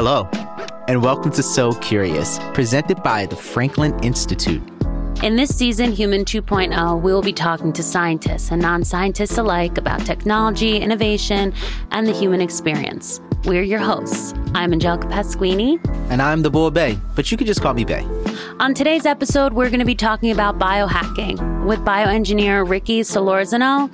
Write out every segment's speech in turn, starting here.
Hello, and welcome to So Curious, presented by the Franklin Institute. In this season, Human 2.0, we will be talking to scientists and non scientists alike about technology, innovation, and the human experience. We're your hosts. I'm Angelica Pasquini. And I'm the Bull Bay, but you could just call me Bey. On today's episode, we're going to be talking about biohacking with bioengineer Ricky Solorzano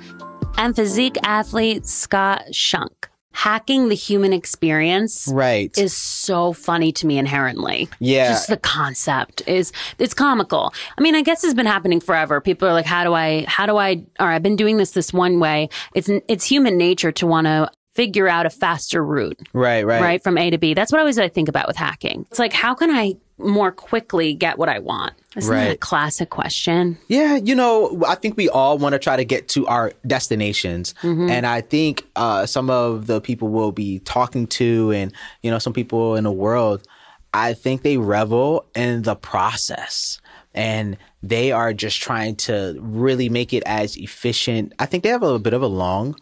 and physique athlete Scott Shunk hacking the human experience right. is so funny to me inherently. Yeah. Just the concept is it's comical. I mean i guess it's been happening forever. People are like how do i how do i or i've been doing this this one way. It's it's human nature to want to figure out a faster route. Right right. Right from a to b. That's what i always I think about with hacking. It's like how can i more quickly get what I want? Isn't right. that a classic question? Yeah, you know, I think we all want to try to get to our destinations. Mm-hmm. And I think uh, some of the people we'll be talking to and, you know, some people in the world, I think they revel in the process and they are just trying to really make it as efficient. I think they have a bit of a long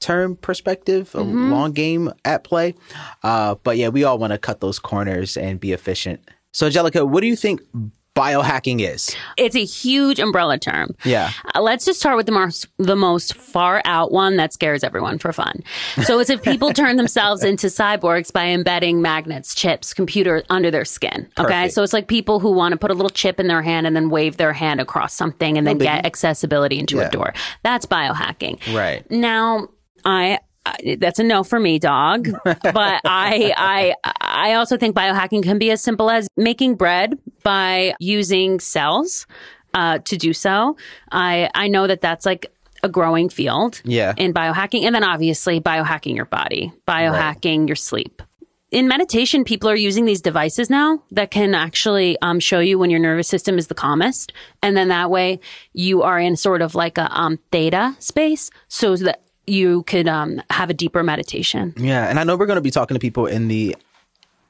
term perspective, a mm-hmm. long game at play. Uh, but yeah, we all want to cut those corners and be efficient. So, Angelica, what do you think biohacking is? It's a huge umbrella term. Yeah. Uh, let's just start with the most the most far out one that scares everyone for fun. So it's if people turn themselves into cyborgs by embedding magnets, chips, computer under their skin. Okay. Perfect. So it's like people who want to put a little chip in their hand and then wave their hand across something and then get accessibility into yeah. a door. That's biohacking. Right. Now, I that's a no for me, dog. but I, I, I also think biohacking can be as simple as making bread by using cells uh, to do so. I, I know that that's like a growing field yeah. in biohacking. And then obviously biohacking your body, biohacking right. your sleep. In meditation, people are using these devices now that can actually um, show you when your nervous system is the calmest. And then that way you are in sort of like a um, theta space so that you could um, have a deeper meditation. Yeah. And I know we're going to be talking to people in the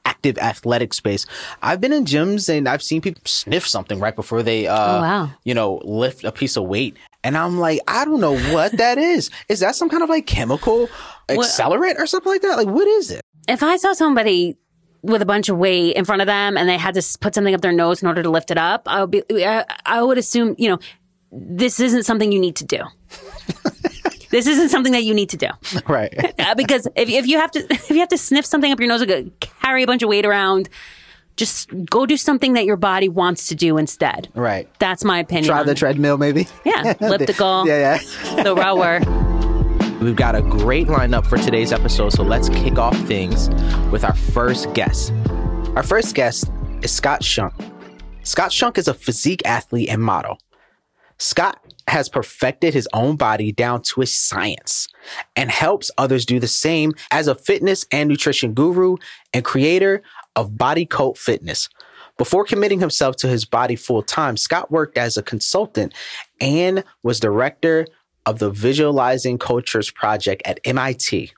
active athletic space. I've been in gyms and I've seen people sniff something right before they, uh, oh, wow. you know, lift a piece of weight. And I'm like, I don't know what that is. Is that some kind of like chemical accelerant or something like that? Like, what is it? If I saw somebody with a bunch of weight in front of them and they had to put something up their nose in order to lift it up, I would be, I would assume, you know, this isn't something you need to do. this isn't something that you need to do. Right. uh, because if, if you have to if you have to sniff something up your nose or carry a bunch of weight around, just go do something that your body wants to do instead. Right. That's my opinion. Try the treadmill, maybe. Yeah, elliptical. yeah, yeah. the rower. We've got a great lineup for today's episode, so let's kick off things with our first guest. Our first guest is Scott Shunk. Scott Shunk is a physique athlete and model. Scott has perfected his own body down to a science and helps others do the same as a fitness and nutrition guru and creator of Body Cult Fitness. Before committing himself to his body full time, Scott worked as a consultant and was director of the Visualizing Cultures Project at MIT.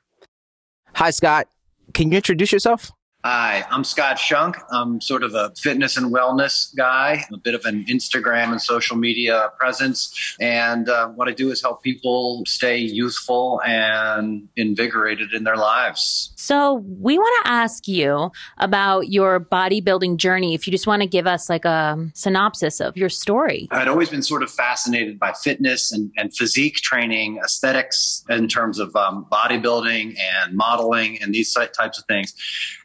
Hi, Scott. Can you introduce yourself? Hi, I'm Scott Shunk. I'm sort of a fitness and wellness guy, a bit of an Instagram and social media presence. And uh, what I do is help people stay youthful and invigorated in their lives. So, we want to ask you about your bodybuilding journey. If you just want to give us like a synopsis of your story. I'd always been sort of fascinated by fitness and, and physique training, aesthetics in terms of um, bodybuilding and modeling and these types of things.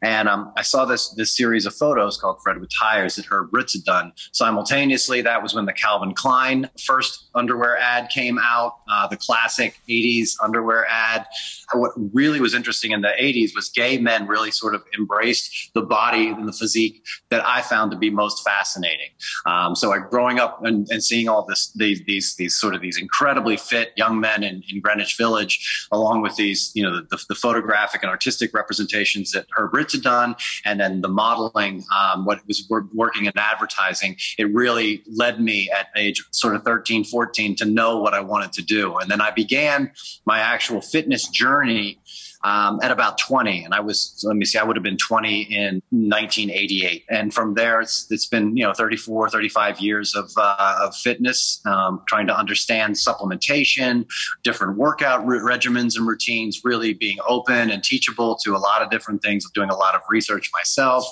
And and um, I saw this this series of photos called Fred with Tires that Herb Ritts had done. Simultaneously, that was when the Calvin Klein first underwear ad came out, uh, the classic 80s underwear ad. What really was interesting in the 80s was gay men really sort of embraced the body and the physique that I found to be most fascinating. Um, so I, growing up and, and seeing all this, these, these, these sort of these incredibly fit young men in, in Greenwich Village, along with these, you know, the, the photographic and artistic representations that Herb Ritts had done done, and then the modeling, um, what was working in advertising, it really led me at age sort of 13, 14 to know what I wanted to do. And then I began my actual fitness journey um, at about 20. And I was, let me see, I would have been 20 in 1988. And from there, it's, it's been, you know, 34, 35 years of, uh, of fitness, um, trying to understand supplementation, different workout regimens and routines, really being open and teachable to a lot of different things, doing a lot of research myself,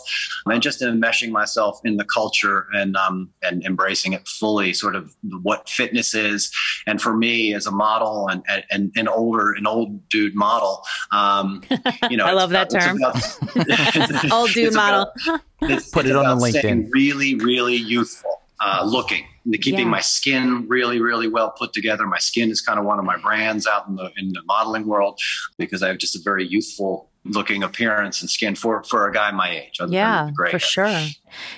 and just enmeshing myself in the culture and, um, and embracing it fully, sort of what fitness is. And for me as a model and, and an older, an old dude model, um, you know, I love that term. About, old dude model. About, Put it on the LinkedIn. Really, really youthful uh, looking. Keeping yeah. my skin really, really well put together. My skin is kind of one of my brands out in the in the modeling world because I have just a very youthful looking appearance and skin for for a guy my age. Yeah, for sure.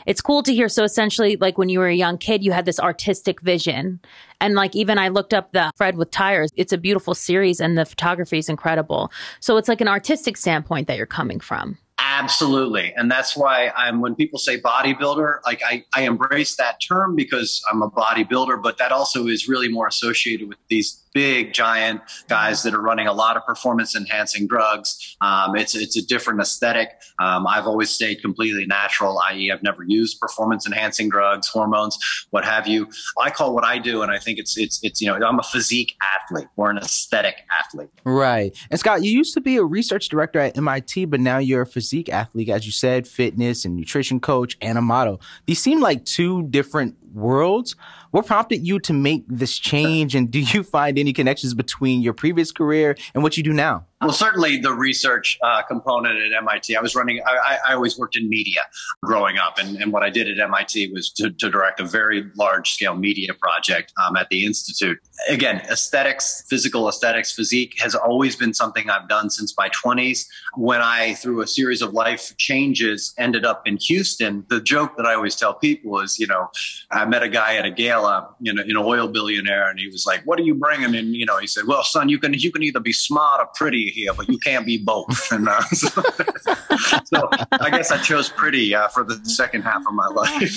It's cool to hear. So essentially, like when you were a young kid, you had this artistic vision, and like even I looked up the Fred with tires. It's a beautiful series, and the photography is incredible. So it's like an artistic standpoint that you're coming from. Absolutely. And that's why I'm, when people say bodybuilder, like I, I embrace that term because I'm a bodybuilder, but that also is really more associated with these big giant guys that are running a lot of performance enhancing drugs. Um, it's, it's a different aesthetic. Um, I've always stayed completely natural, i.e. I've never used performance enhancing drugs, hormones, what have you. I call what I do. And I think it's, it's, it's, you know, I'm a physique athlete or an aesthetic athlete. Right. And Scott, you used to be a research director at MIT, but now you're a physique athlete, as you said, fitness and nutrition coach and a model. These seem like two different worlds. What prompted you to make this change? And do you find any connections between your previous career and what you do now? Well, certainly the research uh, component at MIT. I was running, I, I, always worked in media growing up. And, and what I did at MIT was to, to direct a very large scale media project um, at the Institute. Again, aesthetics, physical aesthetics, physique has always been something I've done since my 20s. When I, through a series of life changes, ended up in Houston, the joke that I always tell people is, you know, I met a guy at a gala, you know, an oil billionaire, and he was like, "What are you bringing?" And you know, he said, "Well, son, you can you can either be smart or pretty here, but you can't be both." And uh, so, so, I guess I chose pretty uh, for the second half of my life.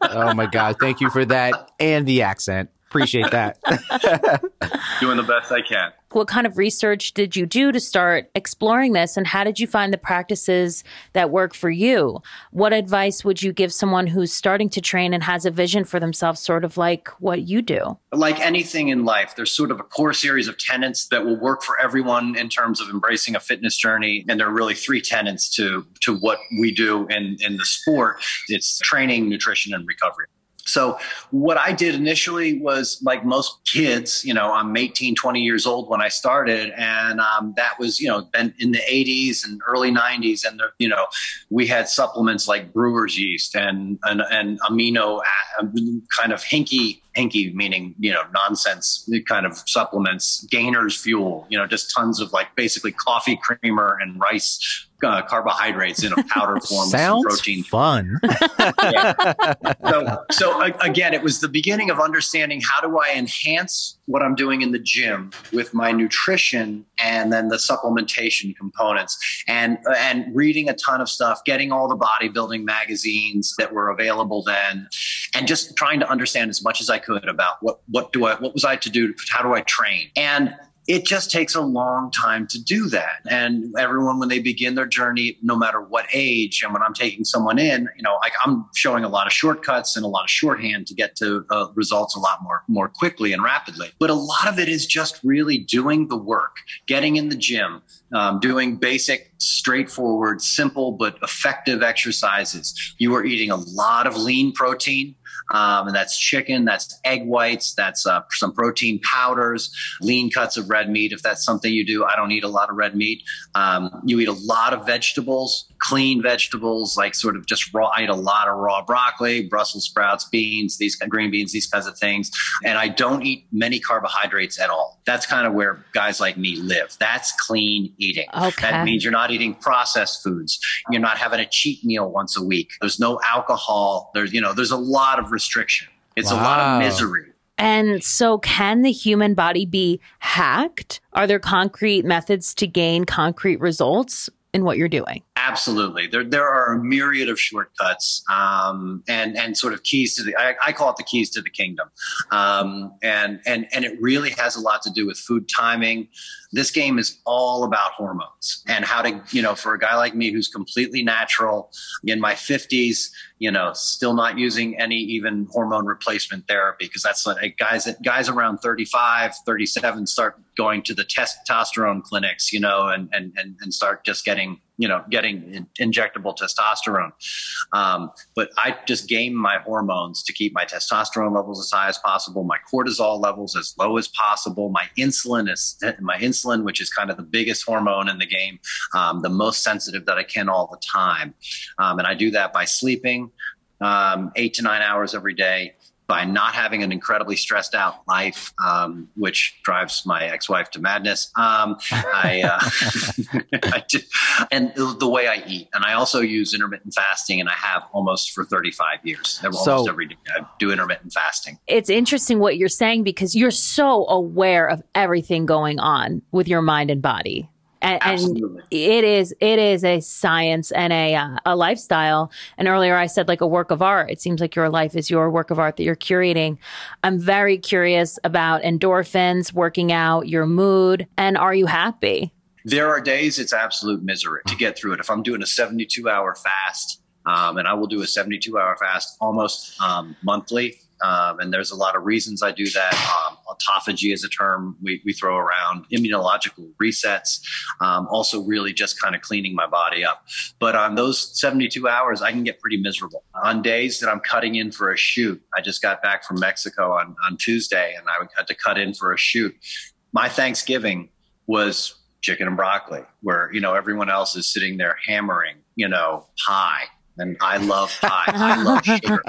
oh my god! Thank you for that and the accent. Appreciate that. Doing the best I can. What kind of research did you do to start exploring this? And how did you find the practices that work for you? What advice would you give someone who's starting to train and has a vision for themselves, sort of like what you do? Like anything in life, there's sort of a core series of tenets that will work for everyone in terms of embracing a fitness journey. And there are really three tenets to, to what we do in, in the sport it's training, nutrition, and recovery. So what I did initially was like most kids, you know, I'm 18, 20 years old when I started. And um, that was, you know, then in the 80s and early 90s. And, you know, we had supplements like brewer's yeast and, and, and amino kind of hinky hinky meaning you know nonsense kind of supplements gainers fuel you know just tons of like basically coffee creamer and rice uh, carbohydrates in a powder form Sounds protein. Fun. So, so again, it was the beginning of understanding how do I enhance what I'm doing in the gym with my nutrition and then the supplementation components, and and reading a ton of stuff, getting all the bodybuilding magazines that were available then, and just trying to understand as much as I could about what what do I what was I to do, how do I train, and it just takes a long time to do that. And everyone, when they begin their journey, no matter what age, and when I'm taking someone in, you know, like I'm showing a lot of shortcuts and a lot of shorthand to get to uh, results a lot more more quickly and rapidly. But a lot of it is just really doing the work, getting in the gym, um, doing basic, straightforward, simple but effective exercises. You are eating a lot of lean protein. Um, and that's chicken, that's egg whites, that's uh, some protein powders, lean cuts of red meat. If that's something you do, I don't eat a lot of red meat. Um, you eat a lot of vegetables, clean vegetables, like sort of just raw. I eat a lot of raw broccoli, Brussels sprouts, beans, these green beans, these kinds of things. And I don't eat many carbohydrates at all. That's kind of where guys like me live. That's clean eating. Okay. That means you're not eating processed foods. You're not having a cheat meal once a week. There's no alcohol. There's, you know, there's a lot of restriction. It's wow. a lot of misery. And so, can the human body be hacked? Are there concrete methods to gain concrete results in what you're doing? Absolutely, there there are a myriad of shortcuts um, and and sort of keys to the. I, I, call it the keys to the kingdom, um, and and and it really has a lot to do with food timing. This game is all about hormones and how to you know for a guy like me who's completely natural in my fifties, you know, still not using any even hormone replacement therapy because that's like guys guys around 35, 37 start going to the testosterone clinics, you know, and and and, and start just getting you know getting injectable testosterone. Um, but i just game my hormones to keep my testosterone levels as high as possible my cortisol levels as low as possible my insulin is my insulin which is kind of the biggest hormone in the game um, the most sensitive that i can all the time. Um, and i do that by sleeping um, eight to nine hours every day by not having an incredibly stressed out life, um, which drives my ex-wife to madness. Um, I, uh, I do, and the, the, way I eat, and I also use intermittent fasting, and I have almost for 35 years. Almost so, every day I do intermittent fasting. It's interesting what you're saying because you're so aware of everything going on with your mind and body and, and, it is it is a science and a uh, a lifestyle. And earlier I said like a work of art. It seems like your life is your work of art that you're curating. I'm very curious about endorphins, working out, your mood, and are you happy? There are days it's absolute misery to get through it. If I'm doing a 72 hour fast, um, and I will do a 72 hour fast almost um, monthly. Um, and there's a lot of reasons I do that. Um, autophagy is a term we, we throw around, immunological resets, um, also really just kind of cleaning my body up. But on those 72 hours, I can get pretty miserable. On days that I'm cutting in for a shoot, I just got back from Mexico on, on Tuesday and I had to cut in for a shoot. My Thanksgiving was chicken and broccoli, where, you know, everyone else is sitting there hammering, you know, pie and I love pie. I love sugar.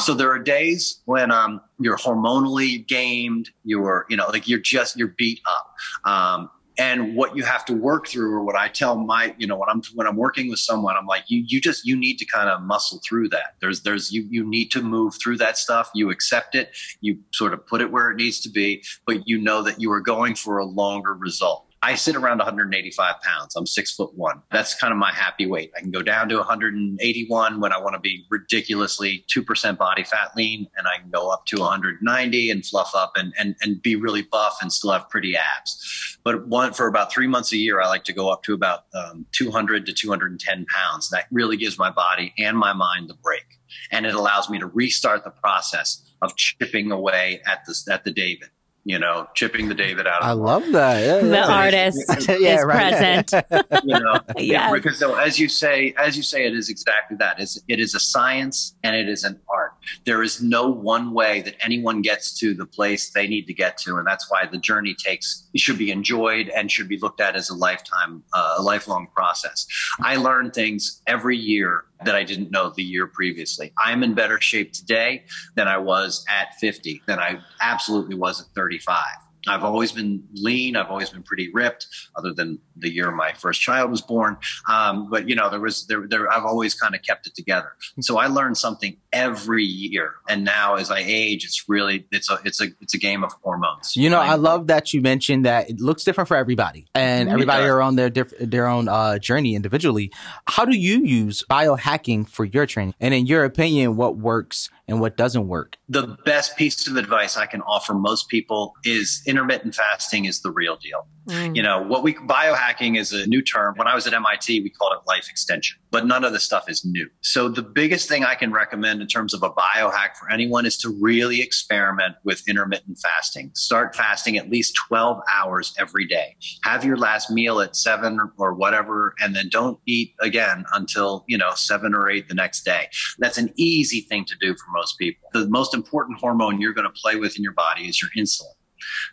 So there are days when um, you're hormonally gamed. You're, you know, like you're just you're beat up. Um, and what you have to work through, or what I tell my, you know, when I'm when I'm working with someone, I'm like, you you just you need to kind of muscle through that. There's there's you you need to move through that stuff. You accept it. You sort of put it where it needs to be, but you know that you are going for a longer result. I sit around 185 pounds. I'm six foot one. That's kind of my happy weight. I can go down to 181 when I want to be ridiculously 2% body fat lean, and I can go up to 190 and fluff up and, and, and be really buff and still have pretty abs. But one for about three months a year, I like to go up to about um, 200 to 210 pounds. That really gives my body and my mind the break. And it allows me to restart the process of chipping away at the, at the David you know, chipping the David out. I love that. Yeah, the yeah. artist yeah, is right. present. you know, yes. because though, as you say, as you say, it is exactly that. It's, it is a science and it is an art. There is no one way that anyone gets to the place they need to get to, and that's why the journey takes should be enjoyed and should be looked at as a lifetime, uh, a lifelong process. I learn things every year that I didn't know the year previously. I'm in better shape today than I was at 50, than I absolutely was at 35. I've always been lean. I've always been pretty ripped, other than the year my first child was born. Um, but you know, there was there, there. I've always kind of kept it together. So I learned something every year, and now as I age, it's really it's a it's a it's a game of hormones. You know, I love that you mentioned that it looks different for everybody, and everybody are on their diff- their own uh, journey individually. How do you use biohacking for your training? And in your opinion, what works and what doesn't work? The best piece of advice I can offer most people is intermittent fasting is the real deal. Mm. You know, what we biohacking is a new term. When I was at MIT, we called it life extension, but none of this stuff is new. So the biggest thing I can recommend in terms of a biohack for anyone is to really experiment with intermittent fasting. Start fasting at least 12 hours every day. Have your last meal at seven or whatever, and then don't eat again until, you know, seven or eight the next day. That's an easy thing to do for most people. The most important hormone you're going to play with in your body is your insulin.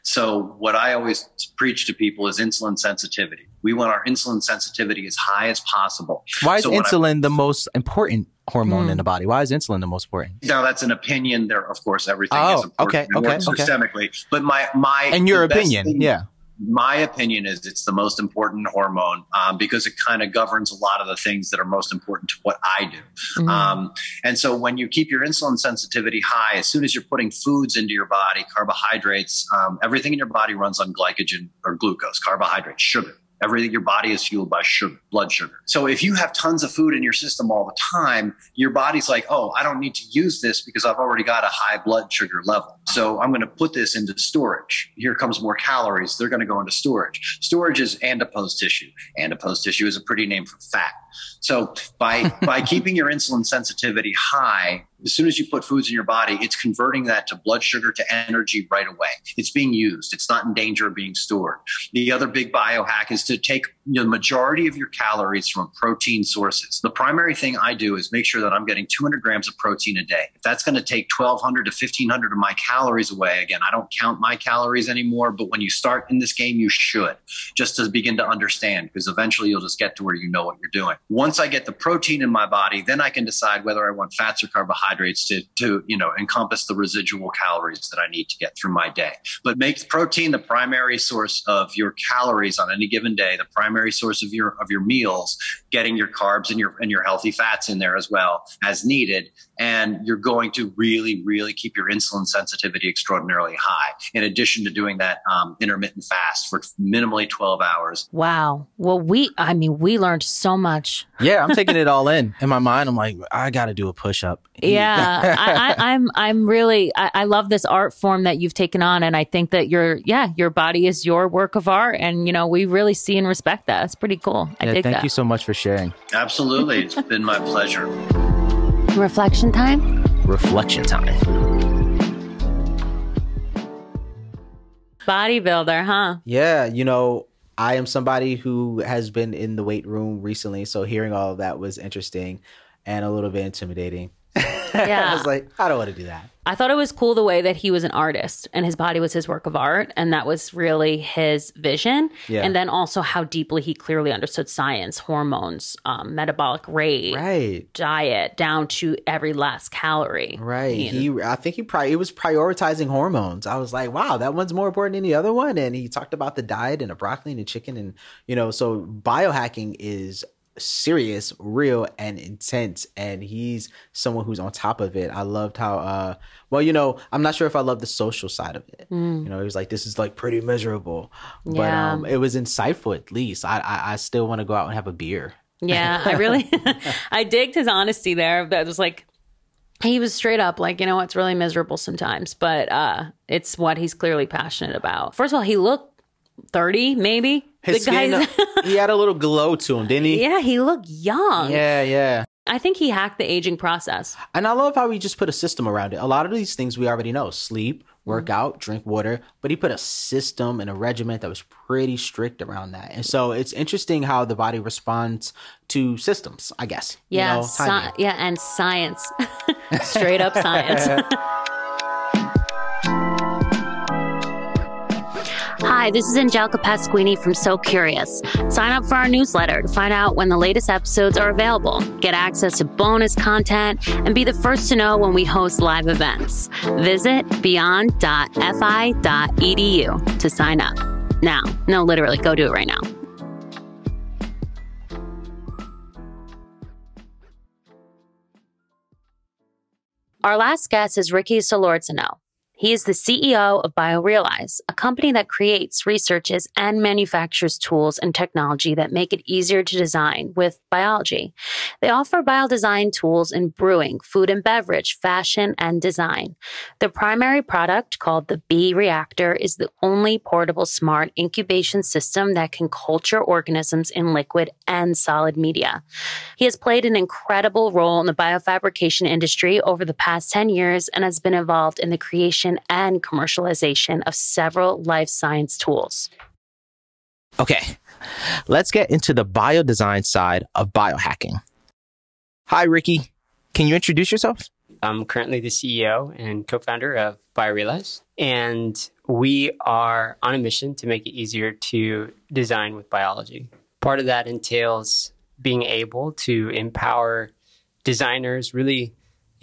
So, what I always preach to people is insulin sensitivity. We want our insulin sensitivity as high as possible. Why is so insulin I, the most important hormone in the mm. body? Why is insulin the most important? Now, that's an opinion. There, of course, everything oh, is important. Okay, okay, okay. Systemically, but my my and your opinion, thing, yeah my opinion is it's the most important hormone um, because it kind of governs a lot of the things that are most important to what I do. Mm-hmm. Um, and so when you keep your insulin sensitivity high, as soon as you're putting foods into your body, carbohydrates, um, everything in your body runs on glycogen or glucose, carbohydrates, sugar Everything your body is fueled by sugar, blood sugar. So if you have tons of food in your system all the time, your body's like, oh, I don't need to use this because I've already got a high blood sugar level. So I'm going to put this into storage. Here comes more calories. They're going to go into storage. Storage is adipose tissue. Adipose tissue is a pretty name for fat. So by by keeping your insulin sensitivity high, as soon as you put foods in your body, it's converting that to blood sugar to energy right away. It's being used. It's not in danger of being stored. The other big biohack is to take the majority of your calories from protein sources. The primary thing I do is make sure that I'm getting 200 grams of protein a day. If that's going to take 1,200 to 1,500 of my calories away, again, I don't count my calories anymore, but when you start in this game, you should just to begin to understand because eventually you'll just get to where you know what you're doing. Once I get the protein in my body, then I can decide whether I want fats or carbohydrates to, to you know, encompass the residual calories that I need to get through my day. But make protein the primary source of your calories on any given day, the primary primary source of your of your meals, getting your carbs and your and your healthy fats in there as well as needed, and you're going to really really keep your insulin sensitivity extraordinarily high. In addition to doing that um, intermittent fast for minimally 12 hours. Wow. Well, we I mean we learned so much. Yeah, I'm taking it all in. In my mind, I'm like, I got to do a push up. Yeah, I, am I'm, I'm really I, I love this art form that you've taken on, and I think that your yeah your body is your work of art, and you know we really see and respect that. It's pretty cool. I yeah, dig thank that. you so much for sharing. Absolutely. It's been my pleasure. Reflection time? Reflection time. Bodybuilder, huh? Yeah, you know, I am somebody who has been in the weight room recently, so hearing all of that was interesting and a little bit intimidating. Yeah. I was like, I don't want to do that. I thought it was cool the way that he was an artist and his body was his work of art. And that was really his vision. Yeah. And then also how deeply he clearly understood science, hormones, um, metabolic rate, Right. diet, down to every last calorie. Right. You know? He I think he probably he was prioritizing hormones. I was like, wow, that one's more important than the other one. And he talked about the diet and a broccoli and the chicken and you know, so biohacking is serious, real, and intense. And he's someone who's on top of it. I loved how uh well, you know, I'm not sure if I love the social side of it. You know, he was like, This is like pretty miserable. But Yeah. um it was insightful at least. I I, I still want to go out and have a beer. Yeah, I really, I digged his honesty there. That was like, he was straight up like, you know, it's really miserable sometimes, but uh, it's what he's clearly passionate about. First of all, he looked 30, maybe. His The guy's- skin, uh, he had a little glow to him, didn't he? yeah, he looked young. yeah, yeah. I think he hacked the aging process. And I love how he just put a system around it. A lot of these things we already know sleep, mm-hmm. work out, drink water, but he put a system and a regiment that was pretty strict around that. And so it's interesting how the body responds to systems, I guess. You Yeah, know, sci- timing. yeah, and science, straight up science. Hi, this is Angelica Pasquini from So Curious. Sign up for our newsletter to find out when the latest episodes are available, get access to bonus content, and be the first to know when we host live events. Visit beyond.fi.edu to sign up. Now, no, literally, go do it right now. Our last guest is Ricky Solorzano. He is the CEO of BioRealize, a company that creates, researches, and manufactures tools and technology that make it easier to design with biology. They offer biodesign tools in brewing, food and beverage, fashion, and design. Their primary product, called the B Reactor, is the only portable smart incubation system that can culture organisms in liquid and solid media. He has played an incredible role in the biofabrication industry over the past 10 years and has been involved in the creation and commercialization of several life science tools. Okay, let's get into the biodesign side of biohacking. Hi, Ricky. Can you introduce yourself? I'm currently the CEO and co founder of BioRealize, and we are on a mission to make it easier to design with biology. Part of that entails being able to empower designers, really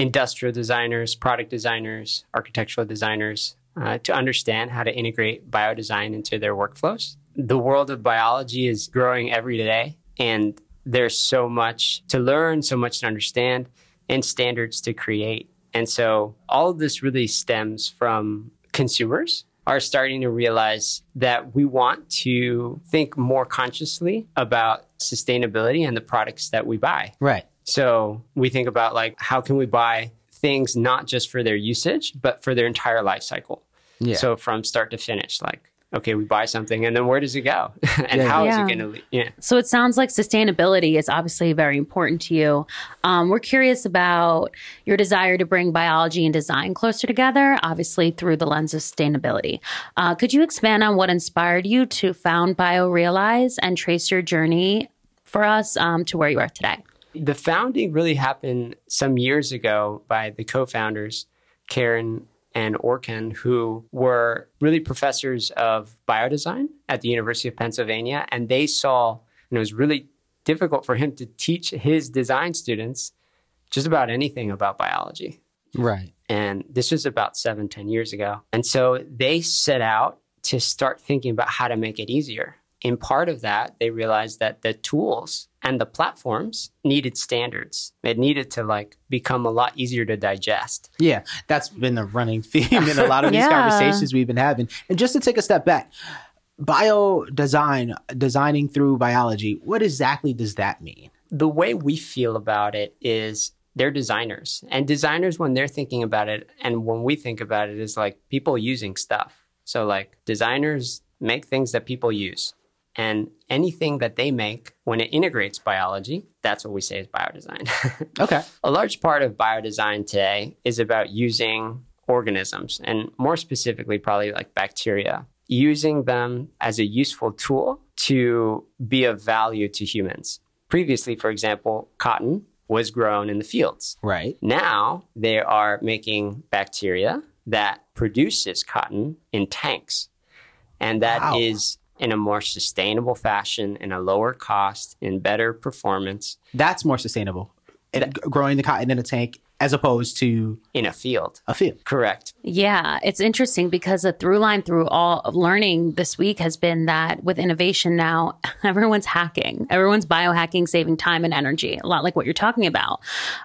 industrial designers, product designers, architectural designers, uh, to understand how to integrate biodesign into their workflows. The world of biology is growing every day, and there's so much to learn, so much to understand, and standards to create. And so all of this really stems from consumers are starting to realize that we want to think more consciously about sustainability and the products that we buy. Right. So we think about like how can we buy things not just for their usage, but for their entire life cycle. Yeah. So from start to finish, like okay, we buy something and then where does it go? and Yeah. how is Yeah. it going to yeah. So it sounds like sustainability is obviously very important to you. Um, we're curious about your desire to bring biology and design closer together, obviously through the lens of sustainability. Uh, could you expand on what inspired you to found BioRealize and trace your journey for us um, to where you are today? The founding really happened some years ago by the co-founders, Karen and Orkan, who were really professors of biodesign at the University of Pennsylvania. And they saw, and it was really difficult for him to teach his design students just about anything about biology. Right. And this was about seven, ten years ago. And so they set out to start thinking about how to make it easier. In part of that, they realized that the tools and the platforms needed standards. It needed to like become a lot easier to digest. Yeah, that's been the running theme in a lot of these Yeah. conversations we've been having. And just to take a step back, bio design, designing through biology, what exactly does that mean? The way we feel about it is they're designers. And designers, when they're thinking about it, and when we think about it, is like people using stuff. So, like, designers make things that people use. And anything that they make, when it integrates biology, that's what we say is biodesign. Okay. a large part of biodesign today is about using organisms, and more specifically, probably like bacteria, using them as a useful tool to be of value to humans. Previously, for example, cotton was grown in the fields. Right. Now they are making bacteria that produces cotton in tanks. And that is Wow. In a more sustainable fashion, in a lower cost, in better performance That's more sustainable. It, growing the cotton in a tank as opposed to in a field. a field. Correct. Yeah, it's interesting because a through line through all of learning this week has been that with innovation now, everyone's hacking. Everyone's biohacking, saving time and energy, a lot like what you're talking about.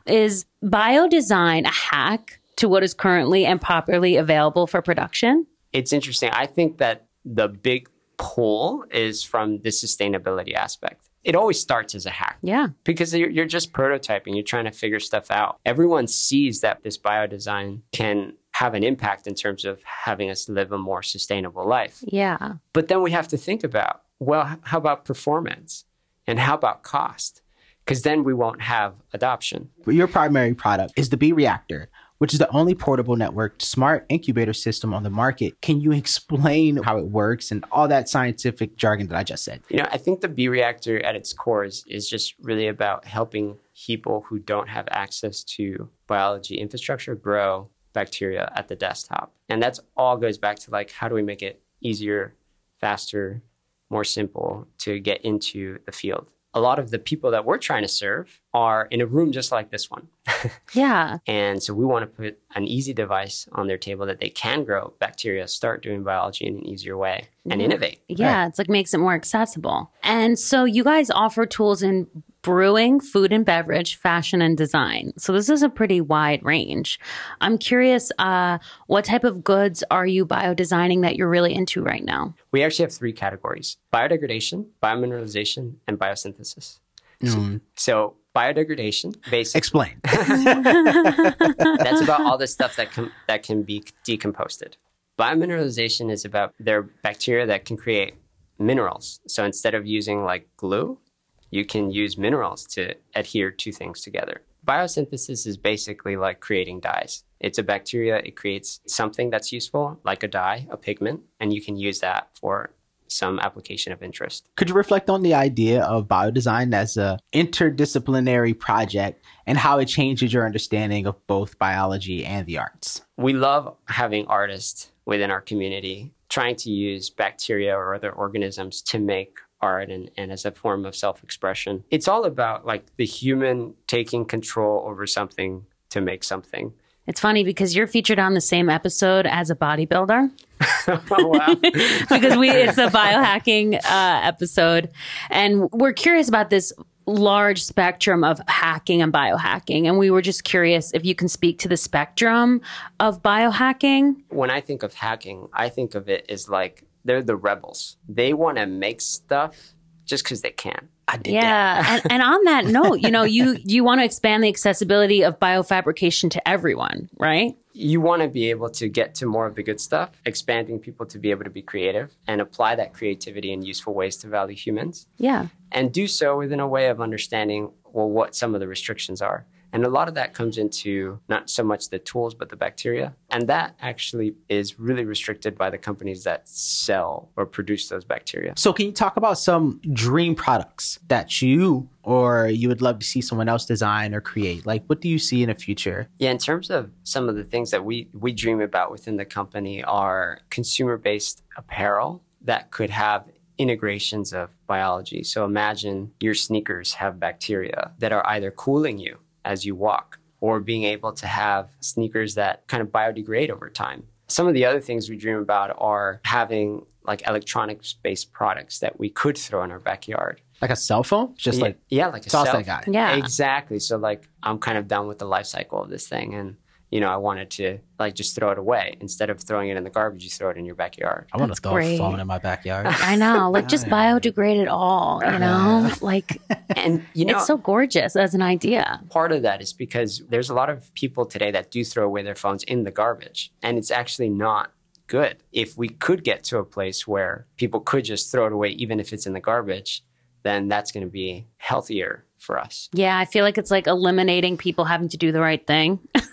Is biodesign a hack to what is currently and popularly available for production? It's interesting. I think that the big pull is from the sustainability aspect. It always starts as a hack. Yeah. because you're, you're just prototyping you're trying to figure stuff out everyone sees that this biodesign can have an impact in terms of having us live a more sustainable life Yeah. but then we have to think about well how about performance and how about cost because then we won't have adoption Your primary product is the B Reactor, which is the only portable networked smart incubator system on the market. Can you explain how it works and all that scientific jargon that I just said? you know i think the b reactor at its core is, is just really about helping people who don't have access to biology infrastructure grow bacteria at the desktop and that's all goes back to like how do we make it easier faster more simple to get into the field a lot of the people that we're trying to serve are in a room just like this one Yeah. and so we want to put an easy device on their table that they can grow bacteria start doing biology in an easier way and innovate Yeah, it's like makes it more accessible. And so you guys offer tools in brewing, food and beverage, fashion and design. So this is a pretty wide range. I'm curious, uh, what type of goods are you biodesigning that you're really into right now? We actually have three categories biodegradation, biomineralization, and biosynthesis. Mm. So, biodegradation, basically, Explain. that's about all the stuff that can, that can be decomposed. Biomineralization is about their bacteria that can create minerals. So, instead of using like glue, you can use minerals to adhere two things together. Biosynthesis is basically like creating dyes. It's a bacteria, it creates something that's useful, like a dye, a pigment, and you can use that for some application of interest. Could you reflect on the idea of biodesign as an interdisciplinary project and how it changes your understanding of both biology and the arts? We love having artists within our community trying to use bacteria or other organisms to make art and, and as a form of self-expression. It's all about like the human taking control over something to make something. It's funny because you're featured on the same episode as a bodybuilder. oh, wow. because we it's a biohacking uh, episode and we're curious about this large spectrum of hacking and biohacking. And we were just curious if you can speak to the spectrum of biohacking. When I think of hacking, I think of it as like they're the rebels. They want to make stuff just because they can. I did Yeah. and, and on that note, you know, you you want to expand the accessibility of biofabrication to everyone, right? You want to be able to get to more of the good stuff, expanding people to be able to be creative and apply that creativity in useful ways to value humans. Yeah. and do so within a way of understanding well what some of the restrictions are and a lot of that comes into not so much the tools but the bacteria and that actually is really restricted by the companies that sell or produce those bacteria So, can you talk about some dream products that you or you would love to see someone else design or create? Like, what do you see in the future? yeah in terms of some of the things that we we dream about within the company are consumer based apparel that could have integrations of biology so imagine your sneakers have bacteria that are either cooling you as you walk or being able to have sneakers that kind of biodegrade over time. Some of the other things we dream about are having like electronics based products that we could throw in our backyard. Like a cell phone? Just yeah, like, yeah, like a toss cell- that guy. Yeah. Exactly. So like I'm kind of done with the life cycle of this thing and you know, I wanted to like just throw it away. Instead of throwing it in the garbage, you throw it in your backyard. I want to throw great. a phone in my backyard. I know. Like just biodegrade it all, you know? Like And you know, it's so gorgeous as an idea. part of that is because there's a lot of people today that do throw away their phones in the garbage, and it's actually not good. If we could get to a place where people could just throw it away, even if it's in the garbage, then that's going to be healthier for us. Yeah, I feel like it's like eliminating people having to do the right thing. it's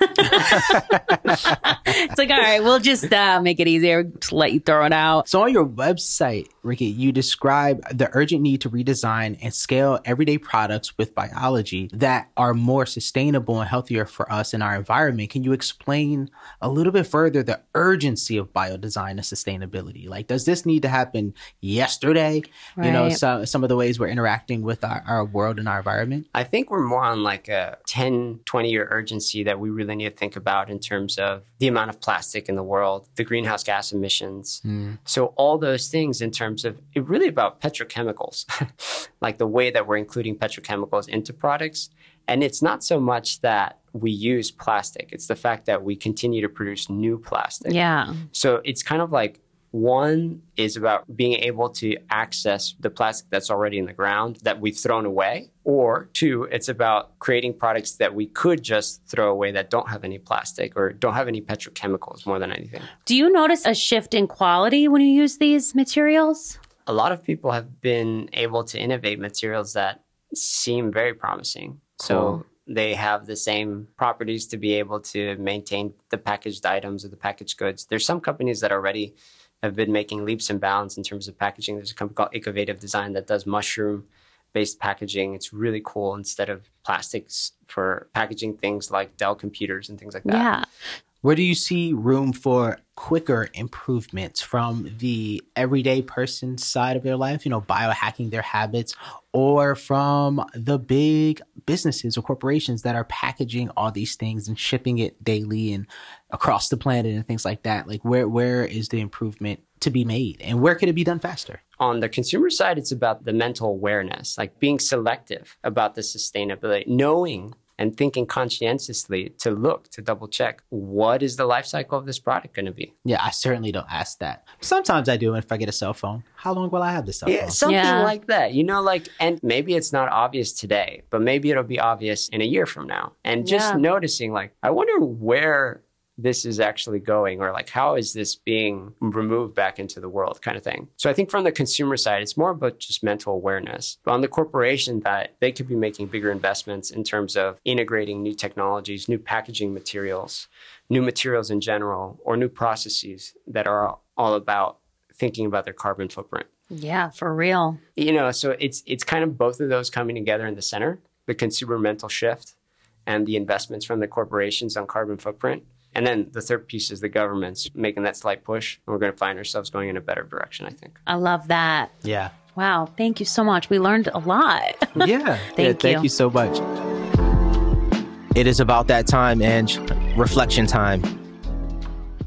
like, all right, we'll just uh, make it easier, just let you throw it out. So on your website, Ricky, you describe the urgent need to redesign and scale everyday products with biology that are more sustainable and healthier for us and our environment. Can you explain a little bit further the urgency of biodesign and sustainability? Like, does this need to happen yesterday? You know, Right. some some of the ways we're interacting with our, our world and our environment. I think we're more on like a 10, 20 year urgency that we really need to think about in terms of the amount of plastic in the world, the greenhouse gas emissions. Hmm. So, all those things in terms of it really about petrochemicals, like the way that we're including petrochemicals into products. And it's not so much that we use plastic, it's the fact that we continue to produce new plastic. Yeah. So it's kind of like one is about being able to access the plastic that's already in the ground that we've thrown away. Or two, it's about creating products that we could just throw away that don't have any plastic or don't have any petrochemicals more than anything. Do you notice a shift in quality when you use these materials? A lot of people have been able to innovate materials that seem very promising. So they have the same properties to be able to maintain the packaged items or the packaged goods. There's some companies that already have been making leaps and bounds in terms of packaging. There's a company called Ecovative Design that does mushroom based packaging. It's really cool instead of plastics for packaging things like Dell computers and things like that. Yeah. Where do you see room for quicker improvements from the everyday person side of their life, you know, biohacking their habits, or from the big businesses or corporations that are packaging all these things and shipping it daily and across the planet and things like that? Like where where is the improvement to be made and where could it be done faster? on the consumer side, it's about the mental awareness, like being selective about the sustainability, knowing and thinking conscientiously to look, to double check what is the life cycle of this product going to be. Yeah, I certainly don't ask that. Sometimes I do if I get a cell phone. How long will I have this cell Yeah, phone? something Yeah. like that. You know, like, and maybe it's not obvious today, but maybe it'll be obvious in a year from now. And just Yeah. noticing, like, I wonder where this is actually going, or like, how is this being removed back into the world, kind of thing. So I think from the consumer side, it's more about just mental awareness. But on the corporation side, they could be making bigger investments in terms of integrating new technologies, new packaging materials, new materials in general, or new processes that are all about thinking about their carbon footprint Yeah, for real. you know so it's it's kind of both of those coming together in the center the consumer mental shift and the investments from the corporations on carbon footprint and then the third piece is the government's making that slight push and we're going to find ourselves going in a better direction i think I love that. Yeah. Wow. Thank you so much. We learned a lot. Yeah. Thank yeah, Thank you. you so much. It is about that time, Ange. Reflection time.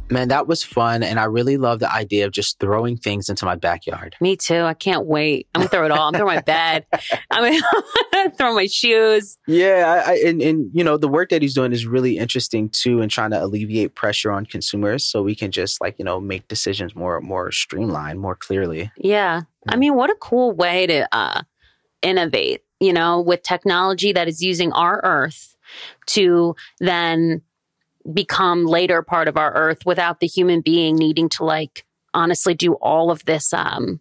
Man, that was fun. And I really love the idea of just throwing things into my backyard. Me too. I can't wait. I'm gonna throw it all. I'm throwing my bed. I'm gonna throw my shoes. Yeah. I, I, and, and, you know, the work that he's doing is really interesting too and trying to alleviate pressure on consumers so we can just like, you know, make decisions more, more streamlined, more clearly. Yeah. I mean, what a cool way to uh, innovate, you know, with technology that is using our earth to then become later part of our earth without the human being needing to like honestly do all of this um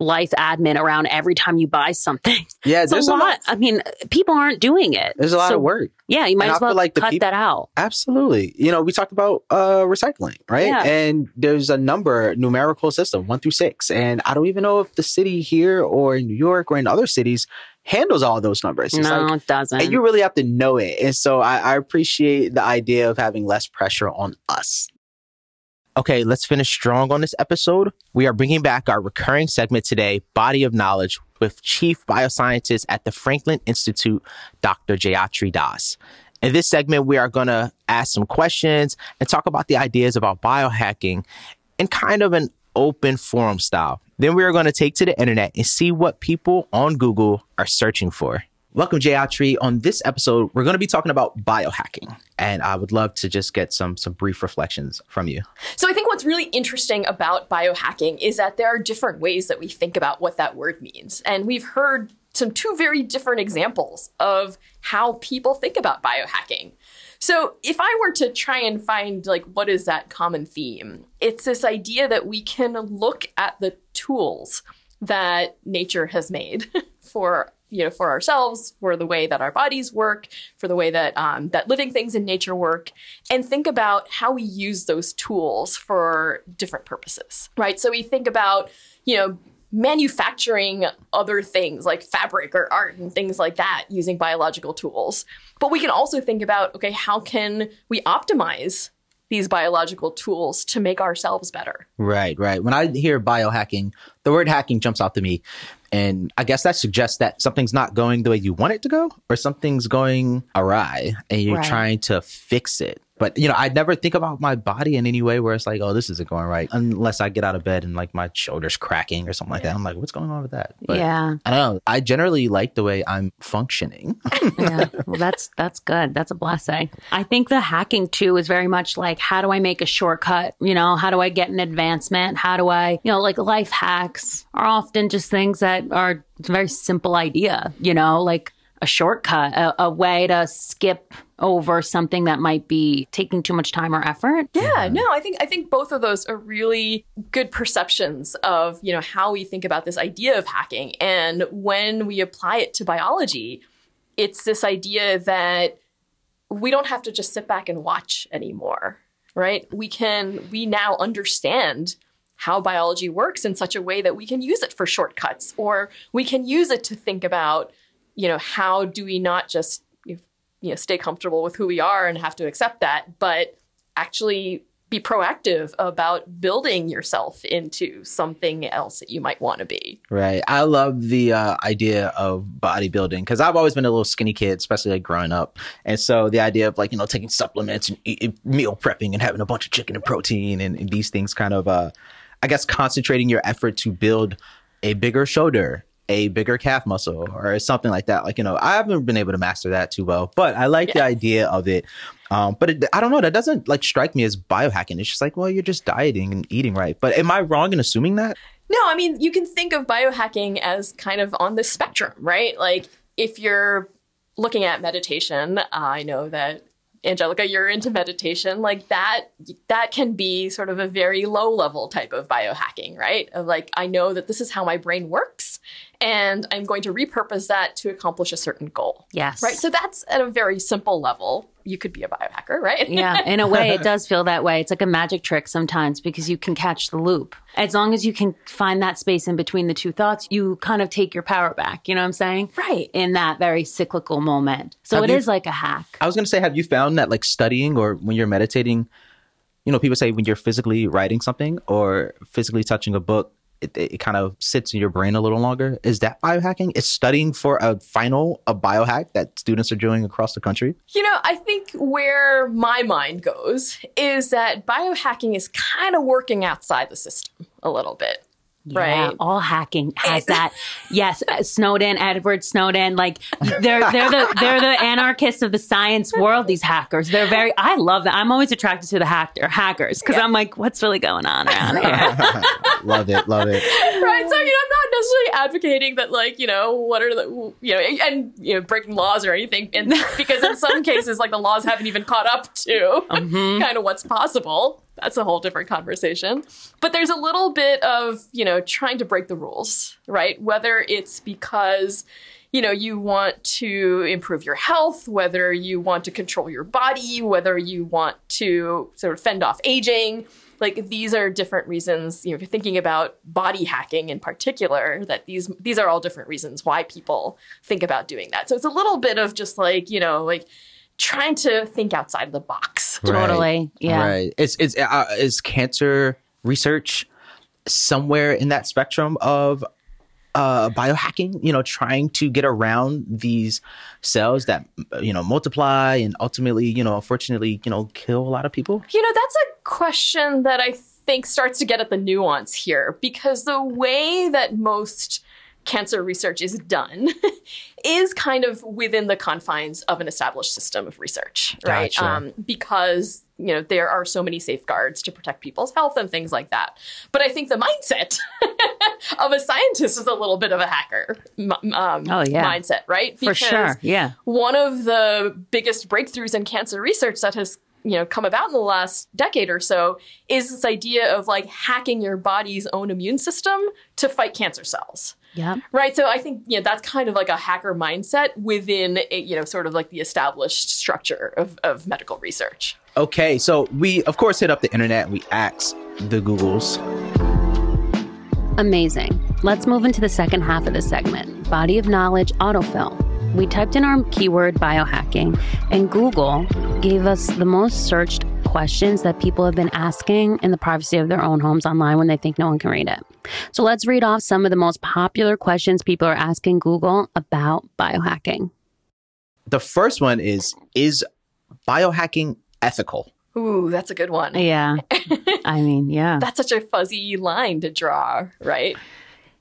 life admin around every time you buy something. Yeah, It's a there's lot. I mean, people aren't doing it. There's a lot So, of work. Yeah, you might And I as well like cut peop- that out. Absolutely. You know, we talked about uh, recycling, right? Yeah. And there's a number, numerical system, one through six. And I don't even know if the city here or in New York or in other cities handles all those numbers. It's No, like- it doesn't. and you really have to know it. And so I, I appreciate the idea of having less pressure on us. Okay, let's finish strong on this episode. We are bringing back our recurring segment today, Body of Knowledge, with Chief Bioscientist at the Franklin Institute, Dr. Jayatri Das. In this segment, we are going to ask some questions and talk about the ideas about biohacking in kind of an open forum style. Then we are going to take to the internet and see what people on Google are searching for. Welcome, Jayatri. On this episode, we're going to be talking about biohacking, and I would love to just get some some brief reflections from you. So I think what's really interesting about biohacking is that there are different ways that we think about what that word means. And we've heard some two very different examples of how people think about biohacking. So if I were to try and find like what is that common theme, it's this idea that we can look at the tools that nature has made for you know for ourselves for the way that our bodies work for the way that um, that living things in nature work and think about how we use those tools for different purposes right? So we think about you know manufacturing other things like fabric or art and things like that using biological tools but we can also think about okay how can we optimize these biological tools to make ourselves better Right, right. When I hear biohacking, the word hacking jumps out to me. And I guess that suggests that something's not going the way you want it to go, or something's going awry and you're Right. trying to fix it. But, you know, I never think about my body in any way where it's like, oh, this isn't going right. Unless I get out of bed and like my shoulder's cracking or something like that. I'm like, what's going on with that? But yeah. I don't know. I generally like the way I'm functioning. yeah. Well, that's that's good. That's a blessing. I think the hacking too is very much like how do I make a shortcut? You know, how do I get an advancement? How do I, you know, like life hacks are often just things that are very simple idea. You know, like a shortcut, a, a way to skip over something that might be taking too much time or effort. Yeah, mm-hmm. no, I think I think both of those are really good perceptions of, you know, how we think about this idea of hacking. And when we apply it to biology, it's this idea that we don't have to just sit back and watch anymore, right? We can we now understand how biology works in such a way that we can use it for shortcuts or we can use it to think about, you know, how do we not just you know stay comfortable with who we are and have to accept that, but actually be proactive about building yourself into something else that you might want to be. Right. I love the uh, idea of bodybuilding because I've always been a little skinny kid, especially like growing up. And so the idea of like, you know, taking supplements and eat, meal prepping and having a bunch of chicken and protein and, and these things kind of, uh, I guess, concentrating your effort to build a bigger shoulder, a bigger calf muscle, or something like that. Like, you know, I haven't been able to master that too well, but I like the idea of it. Um, but it, I don't know. That doesn't like strike me as biohacking. It's just like, well, you're just dieting and eating right. But am I wrong in assuming that? No, I mean, you can think of biohacking as kind of on the spectrum, right? Like if you're looking at meditation, uh, I know that Angelica, you're into meditation, like that that can be sort of a very low level type of biohacking, right? Of like I know that this is how my brain works and I'm going to repurpose that to accomplish a certain goal. Yes. Right? So that's at a very simple level. You could be a biohacker, right? yeah, in a way, it does feel that way. It's like a magic trick sometimes because you can catch the loop. As long as you can find that space in between the two thoughts, you kind of take your power back. You know what I'm saying? Right. In that very cyclical moment. So Have it you- is like a hack. I was going to say, have you found that like studying or when you're meditating, you know, people say when you're physically writing something or physically touching a book, it, it kind of sits in your brain a little longer. Is that biohacking? Is studying for a final a biohack that students are doing across the country? You know, I think where my mind goes is that biohacking is kind of working outside the system a little bit. Yeah, right. all hacking has that. yes, uh, Snowden, Edward Snowden, like they're they're the they're the anarchists of the science world. These hackers, they're very. I love that. I'm always attracted to the hacker hackers because I'm like, what's really going on around here? love it, love it. right so you know i'm not necessarily advocating that like you know what are the you know and you know breaking laws or anything and because in some cases like the laws haven't even caught up to kind of what's possible that's a whole different conversation. But there's a little bit of you know trying to break the rules right? Whether it's because you know you want to improve your health whether you want to control your body whether you want to sort of fend off aging like these are different reasons you know if you're thinking about body hacking in particular that these these are all different reasons why people think about doing that. So it's a little bit of just like you know like trying to think outside of the box Totally, yeah. Right. Is is uh, is cancer research somewhere in that spectrum of uh, biohacking? You know, trying to get around these cells that you know multiply and ultimately, you know, unfortunately, you know, kill a lot of people. You know, that's a question that I think starts to get at the nuance here because the way that most cancer research is done is kind of within the confines of an established system of research, right? Gotcha. because you know there are so many safeguards to protect people's health and things like that. But I think the mindset of a scientist is a little bit of a hacker um, Oh, yeah. mindset, right? For sure, yeah. one of the biggest breakthroughs in cancer research that has you know come about in the last decade or so is this idea of like hacking your body's own immune system to fight cancer cells Yep. right so i think you know that's kind of like a hacker mindset within a, you know sort of like the established structure of, of medical research Okay, so we of course hit up the internet and we asked the Googles. Amazing. Let's move into the second half of the segment Body of Knowledge Autofill. We typed in our keyword biohacking, and Google gave us the most searched questions that people have been asking in the privacy of their own homes online when they think no one can read it. So let's read off some of the most popular questions people are asking Google about biohacking. The first one is is biohacking ethical? ooh that's a good one Yeah. I mean, yeah. that's such a fuzzy line to draw right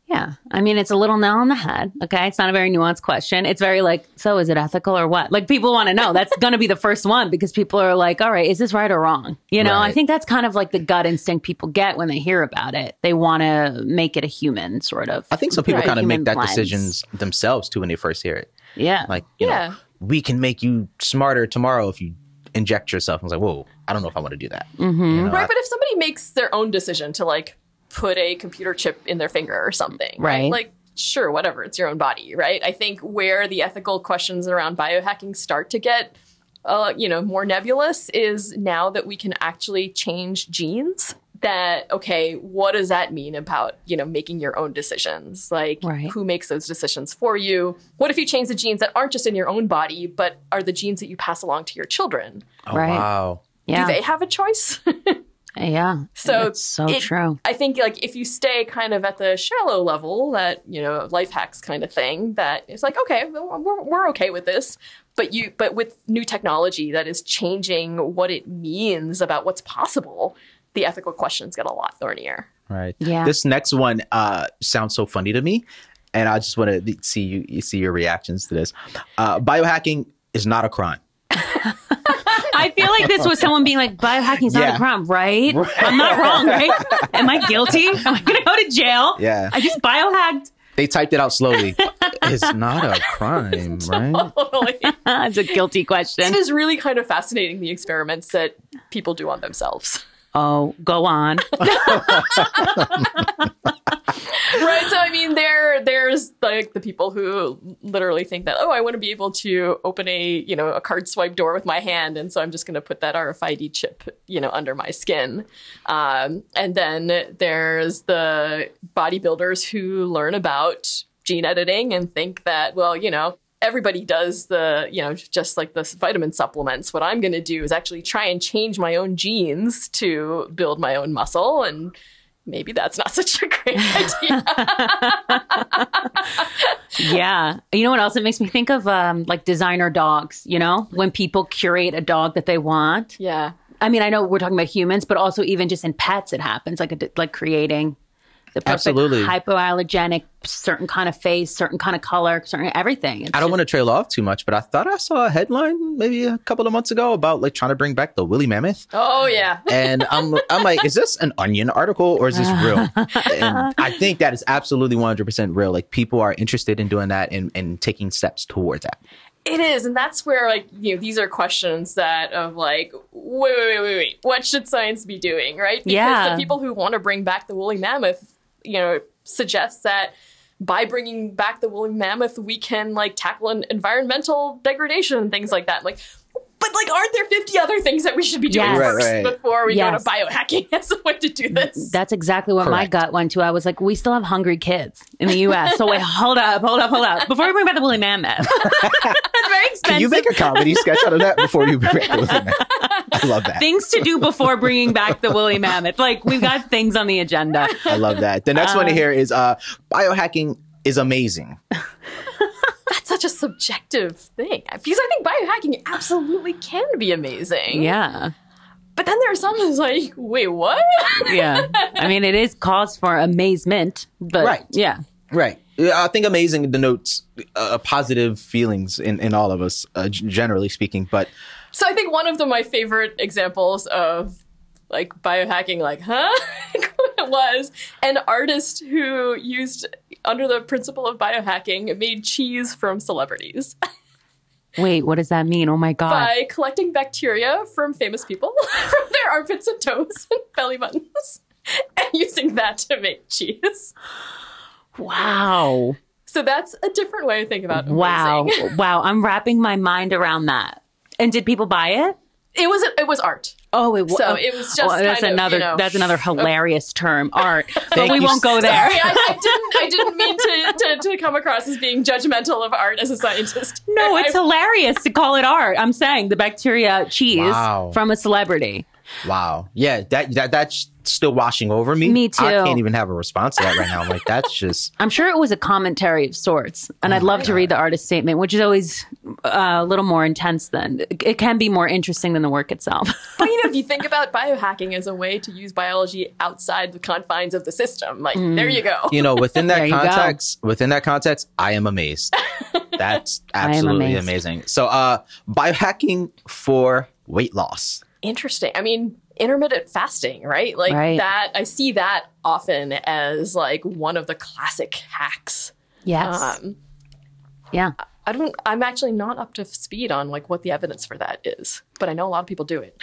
Yeah. I mean, it's a little nail on the head. Okay. It's not a very nuanced question. It's very like, so is it ethical or what? Like people want to know. That's going to be the first one because people are like, all right, is this right or wrong? You know, I think that's kind of like the gut instinct people get when they hear about it. They want to make it a human sort of. I think some people Right. kind of make that blends. decisions themselves too when they first hear it. Yeah. Like, you Yeah. know, we can make you smarter tomorrow if you inject yourself. I was like, whoa, I don't know if I want to do that. Mm-hmm. You know, Right, I- but if somebody makes their own decision to like put a computer chip in their finger or something, Right. Like, sure, whatever, it's your own body, right? I think where the ethical questions around biohacking start to get, uh, you know, more nebulous is now that we can actually change genes. That okay, what does that mean about you know making your own decisions? Like, Right. who makes those decisions for you? What if you change the genes that aren't just in your own body, but are the genes that you pass along to your children? oh, Right. wow. yeah. Do they have a choice? yeah. So That's so it- true. I think like if you stay kind of at the shallow level, that you know life hacks kind of thing, that it's like okay, we're we're okay with this, but you but with new technology that is changing what it means about what's possible, the ethical questions get a lot thornier. Right. Yeah. This next one uh, sounds so funny to me, and I just want to see you, you see your reactions to this. Uh, biohacking is not a crime. I feel like this was someone being like, biohacking's not Yeah. a crime, right? I'm not wrong, right? Am I guilty? Am I going to go to jail? Yeah. I just biohacked. They typed it out slowly. it's not a crime, right? Totally. That's a guilty question. it is really kind of fascinating the experiments that people do on themselves. Oh, go on. right so i mean there there's like the people who literally think that oh i want to be able to open a you know a card swipe door with my hand and so i'm just going to put that rfid chip you know under my skin um, and then there's the bodybuilders who learn about gene editing and think that well you know everybody does the you know just like the vitamin supplements what i'm going to do is actually try and change my own genes to build my own muscle and maybe that's not such a great idea. yeah. You know what else it makes me think of? Um, like designer dogs, you know, when people curate a dog that they want. yeah. I mean, I know we're talking about humans, but also even just in pets, it happens like a, like creating the perfect Absolutely. hypoallergenic, certain kind of face, certain kind of color, certain everything. It's I don't just- want to trail off too much, but I thought I saw a headline maybe a couple of months ago about like trying to bring back the woolly mammoth. Oh yeah. And I'm I'm like, is this an onion article or is this real? And I think that is absolutely 100% real. Like people are interested in doing that and, and taking steps towards that. It is, and that's where like you know these are questions that of like wait wait wait wait wait what should science be doing right? Because Yeah. the people who want to bring back the woolly mammoth, you know, suggests that by bringing back the woolly mammoth, we can like tackle an environmental degradation and things like that. Like, but like, aren't there fifty other things that we should be doing Yes. First right. before we Yes. go to biohacking as a way to do this? That's exactly what my gut went to. I was like, we still have hungry kids in the U.S. So wait, hold up, hold up, hold up. Before we bring back the woolly mammoth, that's very expensive. Can you make a comedy sketch out of that before you bring back the woolly mammoth? I love that. things to do before bringing back the woolly mammoth? Like we've got things on the agenda. I love that. The next one here is uh, biohacking is amazing. That's such a subjective thing because I think biohacking absolutely can be amazing. Yeah, But then there are some that's like, wait, what? yeah. I mean, it is cause for amazement, but Right. yeah. Right. I think amazing denotes uh, positive feelings in, in all of us, uh, generally speaking. But So I think one of the my favorite examples of like biohacking, like, huh? was an artist who used under the principle of biohacking made cheese from celebrities Wait, what does that mean? Oh my god! by collecting bacteria from famous people from their armpits and toes and belly buttons and using that to make cheese. Wow, So that's a different way to think about amazing. wow, wow! I'm wrapping my mind around that. And did people buy it? It was it was art. Oh, it was. So oh, it was just oh, that's kind of, another. you know, that's another hilarious term, art. but we won't go there. Sorry, I, I didn't. I didn't mean to, to, to come across as being judgmental of art as a scientist. No, I- it's hilarious to call it art. I'm saying the bacteria cheese Wow. from a celebrity. wow, yeah, that that that's still washing over me. Me too. I can't even have a response to that right now. I'm like, that's just I'm sure it was a commentary of sorts, and I'd love to read the artist statement, which is always uh, a little more intense than it can be more interesting than the work itself. But you know, if you think about biohacking as a way to use biology outside the confines of the system, like there you go. you know within that you go. context. Within that context, I am amazed. That's absolutely amazing. So, uh, biohacking for weight loss. Interesting. I mean, intermittent fasting, right? Like Right. that. I see that often as like one of the classic hacks. yes. Um, yeah. I don't. I'm actually not up to speed on like what the evidence for that is, but I know a lot of people do it.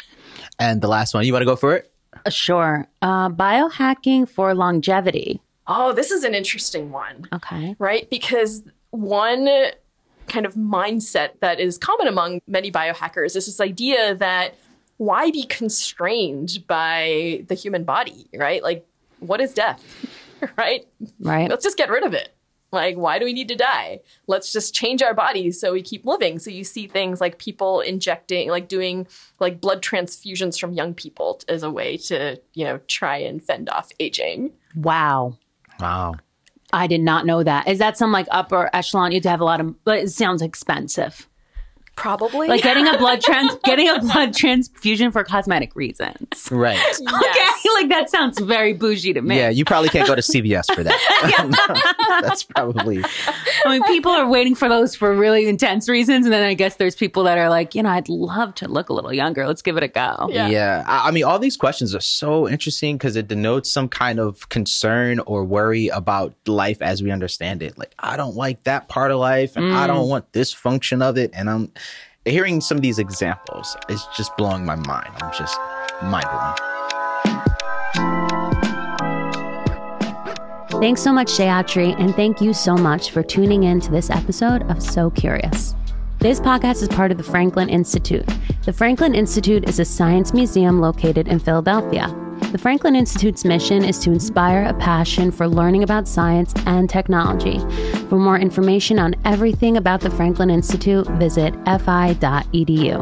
And the last one, you want to go for it? Uh, Sure. Uh, biohacking for longevity. Oh, this is an interesting one. Okay. right? Because one kind of mindset that is common among many biohackers is this idea that why be constrained by the human body, right? Like, what is death, right? Right. Let's just get rid of it. Like, why do we need to die? Let's just change our bodies so we keep living. So you see things like people injecting, like doing like blood transfusions from young people as a way to, you know, try and fend off aging. Wow. Wow. I did not know that. Is that some like upper echelon? You have to have a lot of, but it sounds expensive. Probably. Like getting a blood trans, getting a blood transfusion for cosmetic reasons. Right. Yes. Okay, like that sounds very bougie to me. Yeah, you probably can't go to CVS for that. That's probably I mean, people are waiting for those for really intense reasons, and then I guess there's people that are like, you know, I'd love to look a little younger. Let's give it a go. Yeah. yeah. I, I mean, all these questions are so interesting because it denotes some kind of concern or worry about life as we understand it. Like, I don't like that part of life, and I mm. don't want this function of it. And I'm hearing some of these examples is just blowing my mind. I'm just mind blowing. Thanks so much, Jayatri, and thank you so much for tuning in to this episode of So Curious. This podcast is part of the Franklin Institute. The Franklin Institute is a science museum located in Philadelphia. The Franklin Institute's mission is to inspire a passion for learning about science and technology. For more information on everything about the Franklin Institute, visit fi.edu.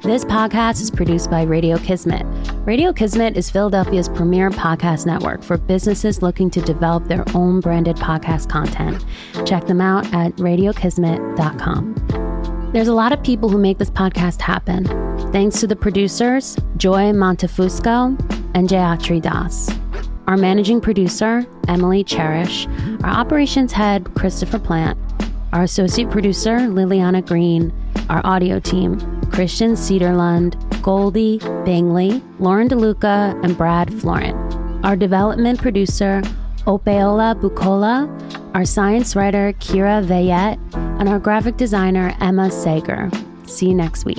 This podcast is produced by Radio Kismet. Radio Kismet is Philadelphia's premier podcast network for businesses looking to develop their own branded podcast content. Check them out at radiokismet.com. There's a lot of people who make this podcast happen. Thanks to the producers, Joy Montefusco and Jayatri Das. Our managing producer, Emily Cherish. Our operations head, Christopher Plant. Our associate producer, Liliana Green. Our audio team, Christian Cedarlund, Goldie Bingley, Lauren DeLuca, and Brad Florent. Our development producer, Opeola Bukola, our science writer, Kira Vayette, and our graphic designer, Emma Sager. See you next week.